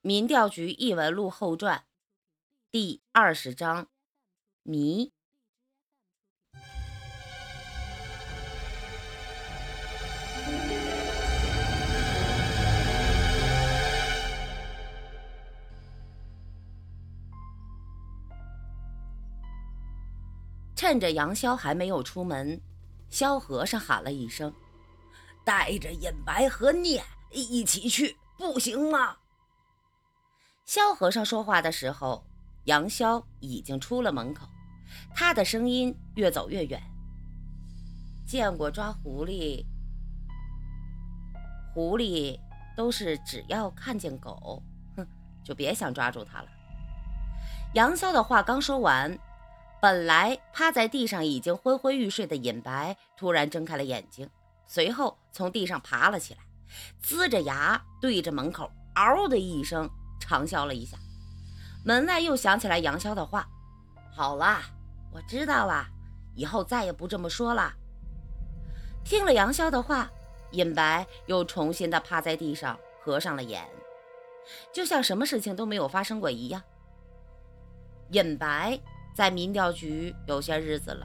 民调局异闻录后传第二十章谜。趁着杨逍还没有出门，萧和尚喊了一声：“带着尹白和聂一起去，不行吗？”萧和尚说话的时候，杨逍已经出了门口，他的声音越走越远。见过抓狐狸，狐狸都是只要看见狗，哼，就别想抓住它了。杨潇的话刚说完。本来趴在地上已经昏昏欲睡的尹白突然睁开了眼睛，随后从地上爬了起来，呲着牙对着门口嗷的一声长啸了一下。门外又响起来杨潇的话：“好啦，我知道了，以后再也不这么说了。”听了杨潇的话，尹白又重新的趴在地上合上了眼，就像什么事情都没有发生过一样。尹白。在民调局有些日子了，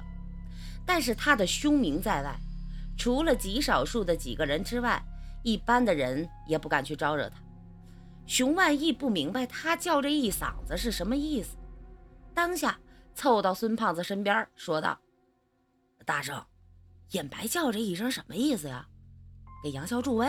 但是他的凶名在外，除了极少数的几个人之外，一般的人也不敢去招惹他。熊万义不明白他叫这一嗓子是什么意思，当下凑到孙胖子身边说道：“大圣，眼白叫这一声什么意思呀？给杨逍助威？”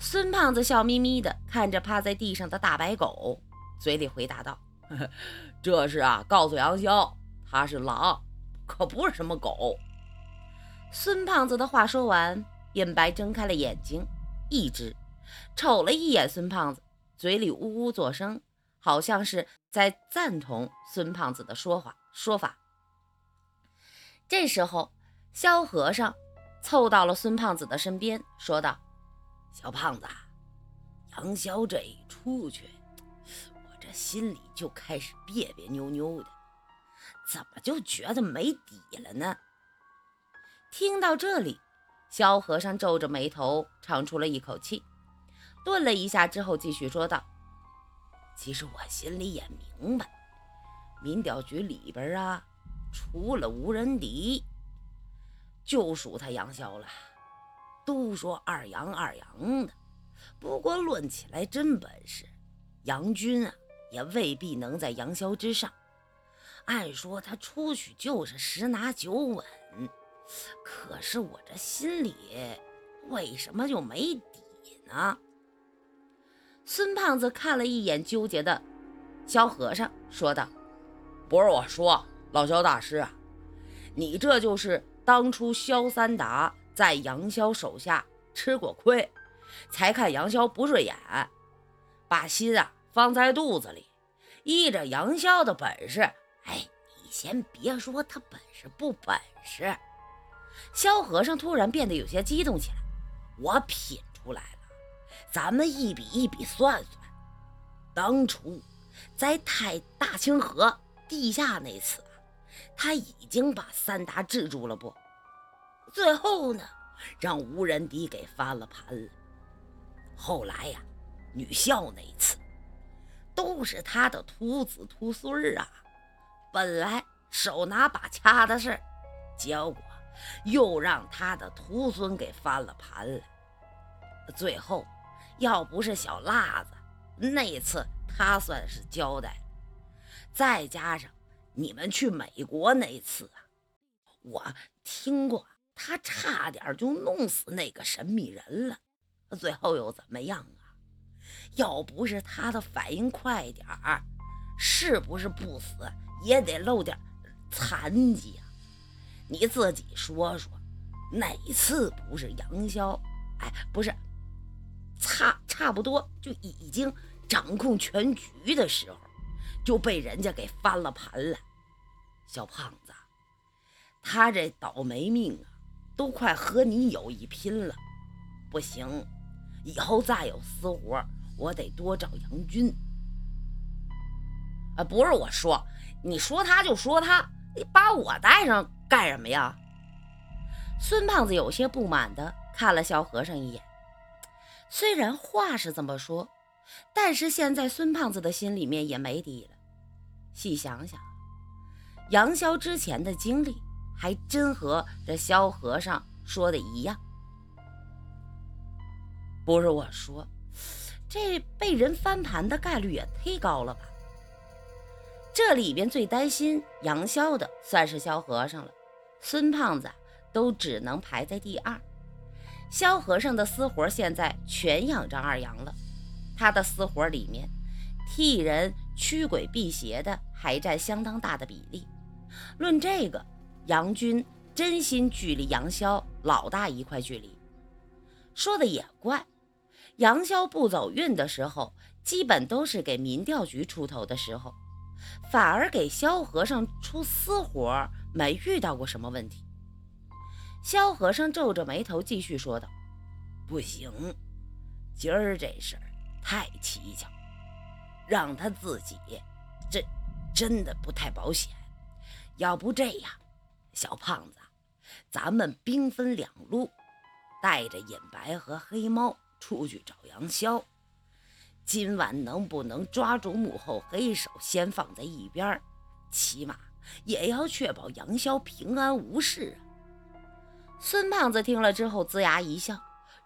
孙胖子笑眯眯的看着趴在地上的大白狗，嘴里回答道。这是啊，告诉杨逍，他是狼，可不是什么狗。孙胖子的话说完，尹白睁开了眼睛，一只瞅了一眼孙胖子，嘴里呜呜作声，好像是在赞同孙胖子的说法说法。这时候，萧和尚凑到了孙胖子的身边，说道：“小胖子，杨逍这一出去。”我这心里就开始别别扭扭的，怎么就觉得没底了呢？听到这里，萧和尚皱着眉头，长出了一口气，顿了一下之后，继续说道：“其实我心里也明白，民调局里边啊，除了吴仁迪，就属他杨潇了。都说二杨二杨的，不过论起来真本事，杨军啊。”也未必能在杨潇之上。按说他出去就是十拿九稳，可是我这心里为什么就没底呢？孙胖子看了一眼纠结的萧和尚，说道：“不是我说，老萧大师啊，你这就是当初萧三达在杨逍手下吃过亏，才看杨逍不顺眼，把心啊。”放在肚子里，依着杨逍的本事，哎，你先别说他本事不本事。萧和尚突然变得有些激动起来，我品出来了，咱们一笔一笔算算，当初在太大清河地下那次，他已经把三达制住了不？最后呢，让吴仁迪给翻了盘了。后来呀，女校那一次。都是他的徒子徒孙啊！本来手拿把掐的事，结果又让他的徒孙给翻了盘了。最后，要不是小辣子那次，他算是交代。再加上你们去美国那次啊，我听过他差点就弄死那个神秘人了。最后又怎么样啊？要不是他的反应快点儿，是不是不死也得露点残疾啊？你自己说说，哪次不是杨潇？哎，不是，差不多就已经掌控全局的时候，就被人家给翻了盘了。小胖子，他这倒霉命啊，都快和你有一拼了。不行，以后再有私活。我得多找杨军。啊，不是我说，你说他就说他，你把我带上干什么呀？孙胖子有些不满的看了萧和尚一眼。虽然话是这么说，但是现在孙胖子的心里面也没底了。细想想，杨潇之前的经历还真和这萧和尚说的一样。不是我说，这被人翻盘的概率也忒高了吧？这里边最担心杨潇的算是萧和尚了，孙胖子都只能排在第二。萧和尚的私活现在全仰仗二杨了，他的私活里面替人驱鬼辟邪的还占相当大的比例。论这个，杨军真心距离杨潇老大一块距离。说的也怪，杨潇不走运的时候，基本都是给民调局出头的时候。反而给萧和尚出私活，没遇到过什么问题。萧和尚皱着眉头继续说道：“不行，今儿这事儿太蹊跷，让他自己，这真的不太保险。要不这样，小胖子，咱们兵分两路，带着尹白和黑猫出去找杨潇。”今晚能不能抓住幕后黑手，先放在一边起码也要确保杨潇平安无事啊！孙胖子听了之后，龇牙一笑，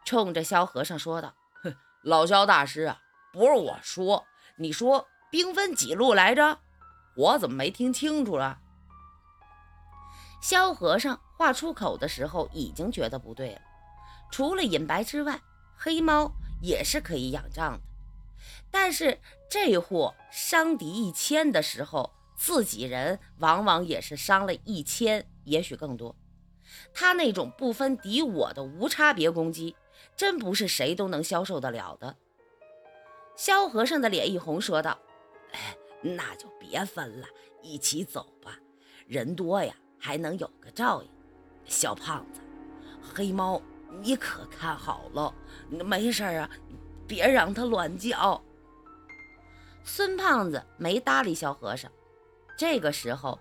冲着萧和尚说道：“哼，老萧大师啊，不是我说，你说兵分几路来着？我怎么没听清楚了？”萧和尚话出口的时候，已经觉得不对了。除了尹白之外，黑猫也是可以仰仗的。但是这货伤敌一千的时候，自己人往往也是伤了一千，也许更多。他那种不分敌我的无差别攻击，真不是谁都能消受得了的。萧和尚的脸一红，说道：“哎，那就别分了，一起走吧。人多呀，还能有个照应。小胖子，黑猫，你可看好了，没事啊。”别让他乱叫。孙胖子没搭理小和尚。这个时候，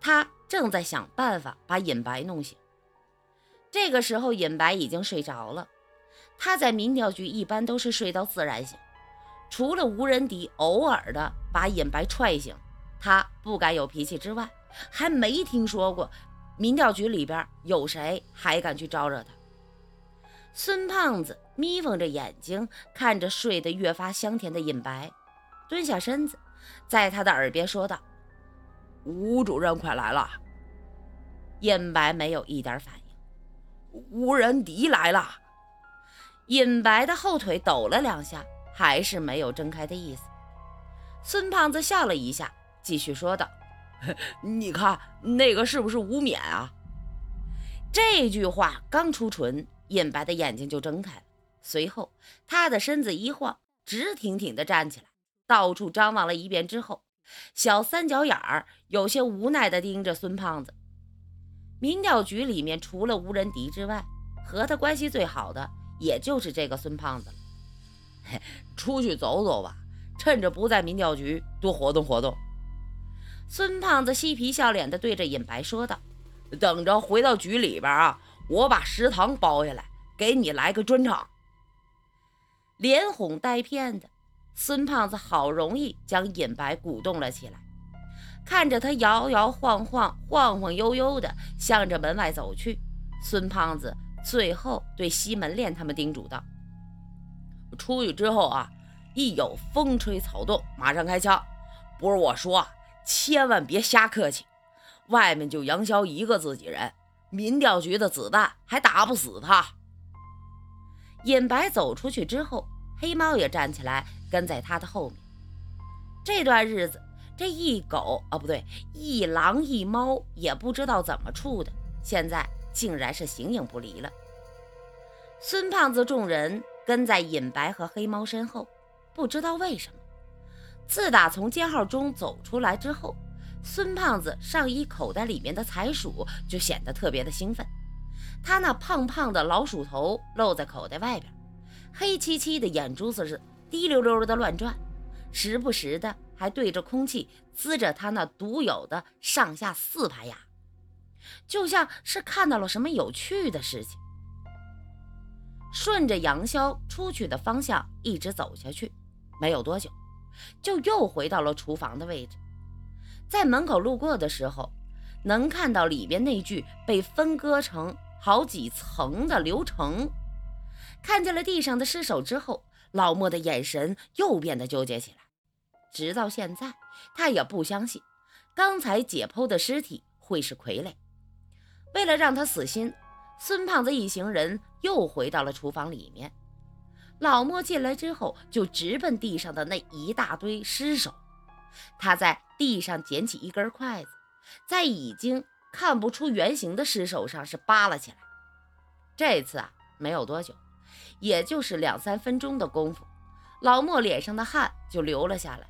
他正在想办法把尹白弄醒。这个时候，尹白已经睡着了。他在民调局一般都是睡到自然醒，除了吴仁迪偶尔的把尹白踹醒，他不敢有脾气之外，还没听说过民调局里边有谁还敢去招惹他。孙胖子眯缝着眼睛看着睡得越发香甜的尹白，蹲下身子，在他的耳边说道：“吴主任快来了。”尹白没有一点反应。吴仁迪来了。尹白的后腿抖了两下，还是没有睁开的意思。孙胖子笑了一下，继续说道：“你看那个是不是吴冕啊？”这句话刚出唇。尹白的眼睛就睁开了，随后他的身子一晃，直挺挺地站起来，到处张望了一遍之后，小三角眼儿有些无奈地盯着孙胖子。民调局里面除了吴仁迪之外，和他关系最好的也就是这个孙胖子了。出去走走吧，趁着不在民调局多活动活动。孙胖子嬉皮笑脸地对着尹白说道：“等着回到局里边啊。”我把食堂包下来，给你来个专场。连哄带骗的，孙胖子好容易将尹白鼓动了起来。看着他摇摇晃晃、晃晃悠悠的向着门外走去，孙胖子最后对西门烈他们叮嘱道：“出去之后啊，一有风吹草动，马上开枪。不是我说，千万别瞎客气。外面就杨潇一个自己人。”民调局的子弹还打不死他。尹白走出去之后，黑猫也站起来跟在他的后面。这段日子，这一狗啊，不对，一狼一猫也不知道怎么处的，现在竟然是形影不离了。孙胖子众人跟在尹白和黑猫身后，不知道为什么，自打从监号中走出来之后。孙胖子上衣口袋里面的财鼠就显得特别的兴奋，他那胖胖的老鼠头露在口袋外边，黑漆漆的眼珠子是滴溜溜的乱转，时不时的还对着空气呲着他那独有的上下四排牙，就像是看到了什么有趣的事情。顺着杨潇出去的方向一直走下去，没有多久，就又回到了厨房的位置。在门口路过的时候，能看到里面那具被分割成好几层的流程。看见了地上的尸首之后，老莫的眼神又变得纠结起来。直到现在，他也不相信刚才解剖的尸体会是傀儡。为了让他死心，孙胖子一行人又回到了厨房里面。老莫进来之后，就直奔地上的那一大堆尸首。他在地上捡起一根筷子，在已经看不出原形的尸首上是扒了起来。这次啊，没有多久，也就是两三分钟的功夫，老莫脸上的汗就流了下来。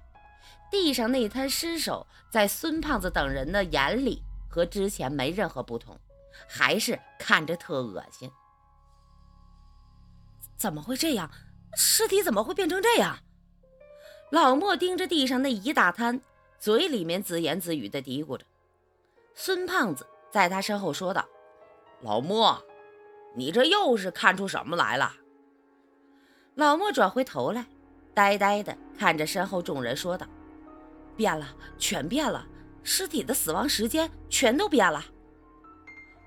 地上那滩尸首，在孙胖子等人的眼里和之前没任何不同，还是看着特恶心。怎么会这样？尸体怎么会变成这样？老莫盯着地上那一大滩，嘴里面自言自语地嘀咕着。孙胖子在他身后说道：“老莫，你这又是看出什么来了？”老莫转回头来，呆呆地看着身后众人说道：“变了，全变了，尸体的死亡时间全都变了。”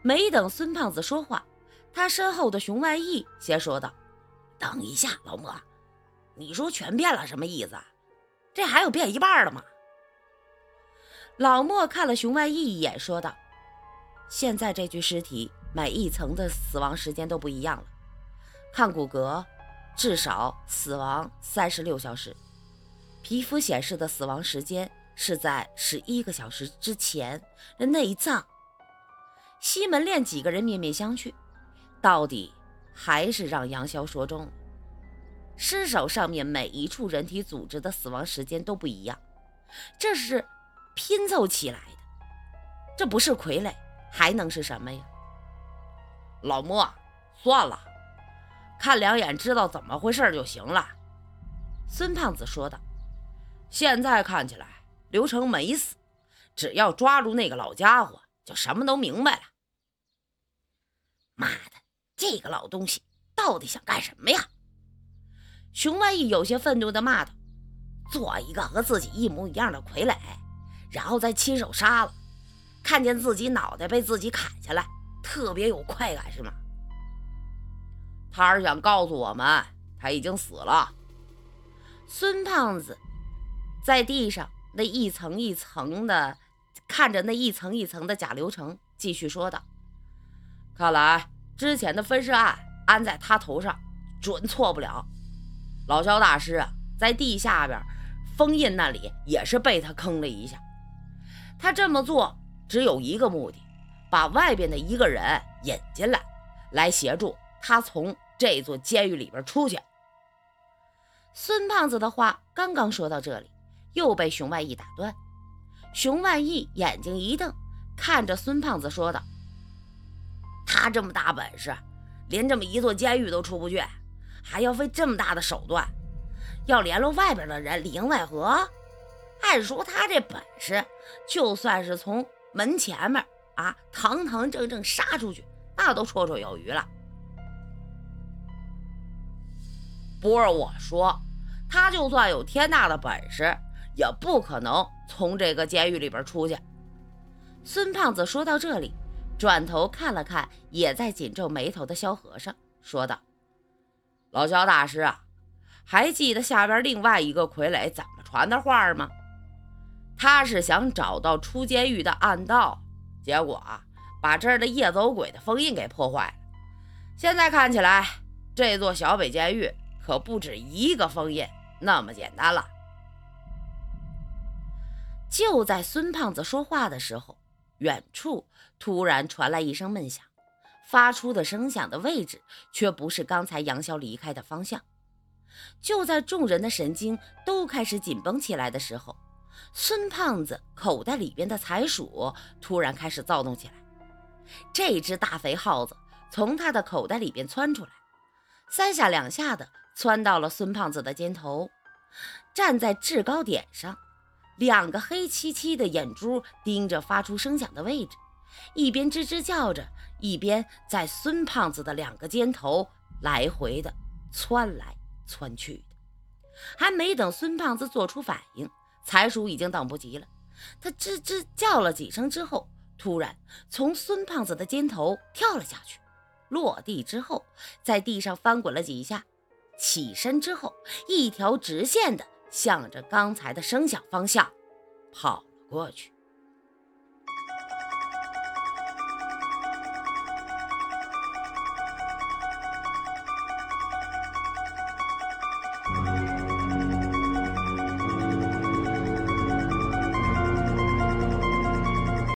没等孙胖子说话，他身后的熊万义先说道。等一下，老莫，你说全变了什么意思？这还有变一半的吗？老莫看了熊万义一眼，说道：“现在这具尸体每一层的死亡时间都不一样了。看骨骼，至少死亡三十六小时；皮肤显示的死亡时间是在十一个小时之前。内脏……”西门链几个人面面相觑，到底？还是让杨潇说中了。尸首上面每一处人体组织的死亡时间都不一样，这是拼凑起来的。这不是傀儡，还能是什么呀？老莫，算了，看两眼知道怎么回事就行了。孙胖子说道：“现在看起来，刘成没死，只要抓住那个老家伙，就什么都明白了。”妈的！这个老东西到底想干什么呀？熊万义有些愤怒地骂道：“做一个和自己一模一样的傀儡，然后再亲手杀了，看见自己脑袋被自己砍下来，特别有快感是吗？”他是想告诉我们他已经死了。孙胖子在地上那一层一层的看着那一层一层的假流程，继续说道：“看来。”之前的分尸案安在他头上，准错不了。老肖大师啊，在地下边封印那里也是被他坑了一下。他这么做只有一个目的，把外边的一个人引进来，来协助他从这座监狱里边出去。孙胖子的话刚刚说到这里，又被熊万义打断。熊万义眼睛一瞪，看着孙胖子说道。他这么大本事，连这么一座监狱都出不去，还要费这么大的手段，要联络外边的人里应外合。按说他这本事，就算是从门前面啊堂堂正正杀出去，那都绰绰有余了。不是我说，他就算有天大的本事，也不可能从这个监狱里边出去。孙胖子说到这里。转头看了看也在紧皱眉头的萧和尚，说道：“老萧大师啊，还记得下边另外一个傀儡怎么传的话吗？他是想找到出监狱的暗道，结果啊，把这儿的夜走鬼的封印给破坏了。现在看起来，这座小北监狱可不止一个封印那么简单了。”就在孙胖子说话的时候。远处突然传来一声闷响，发出的声响的位置却不是刚才杨潇离开的方向。就在众人的神经都开始紧绷起来的时候，孙胖子口袋里边的财鼠突然开始躁动起来。这只大肥耗子从他的口袋里边窜出来，三下两下的窜到了孙胖子的肩头，站在制高点上，两个黑漆漆的眼珠盯着发出声响的位置，一边吱吱叫着，一边在孙胖子的两个肩头来回的窜来窜去的。还没等孙胖子做出反应，财鼠已经等不及了，他吱吱叫了几声之后，突然从孙胖子的肩头跳了下去。落地之后，在地上翻滚了几下，起身之后一条直线的向着刚才的声响方向跑了过去。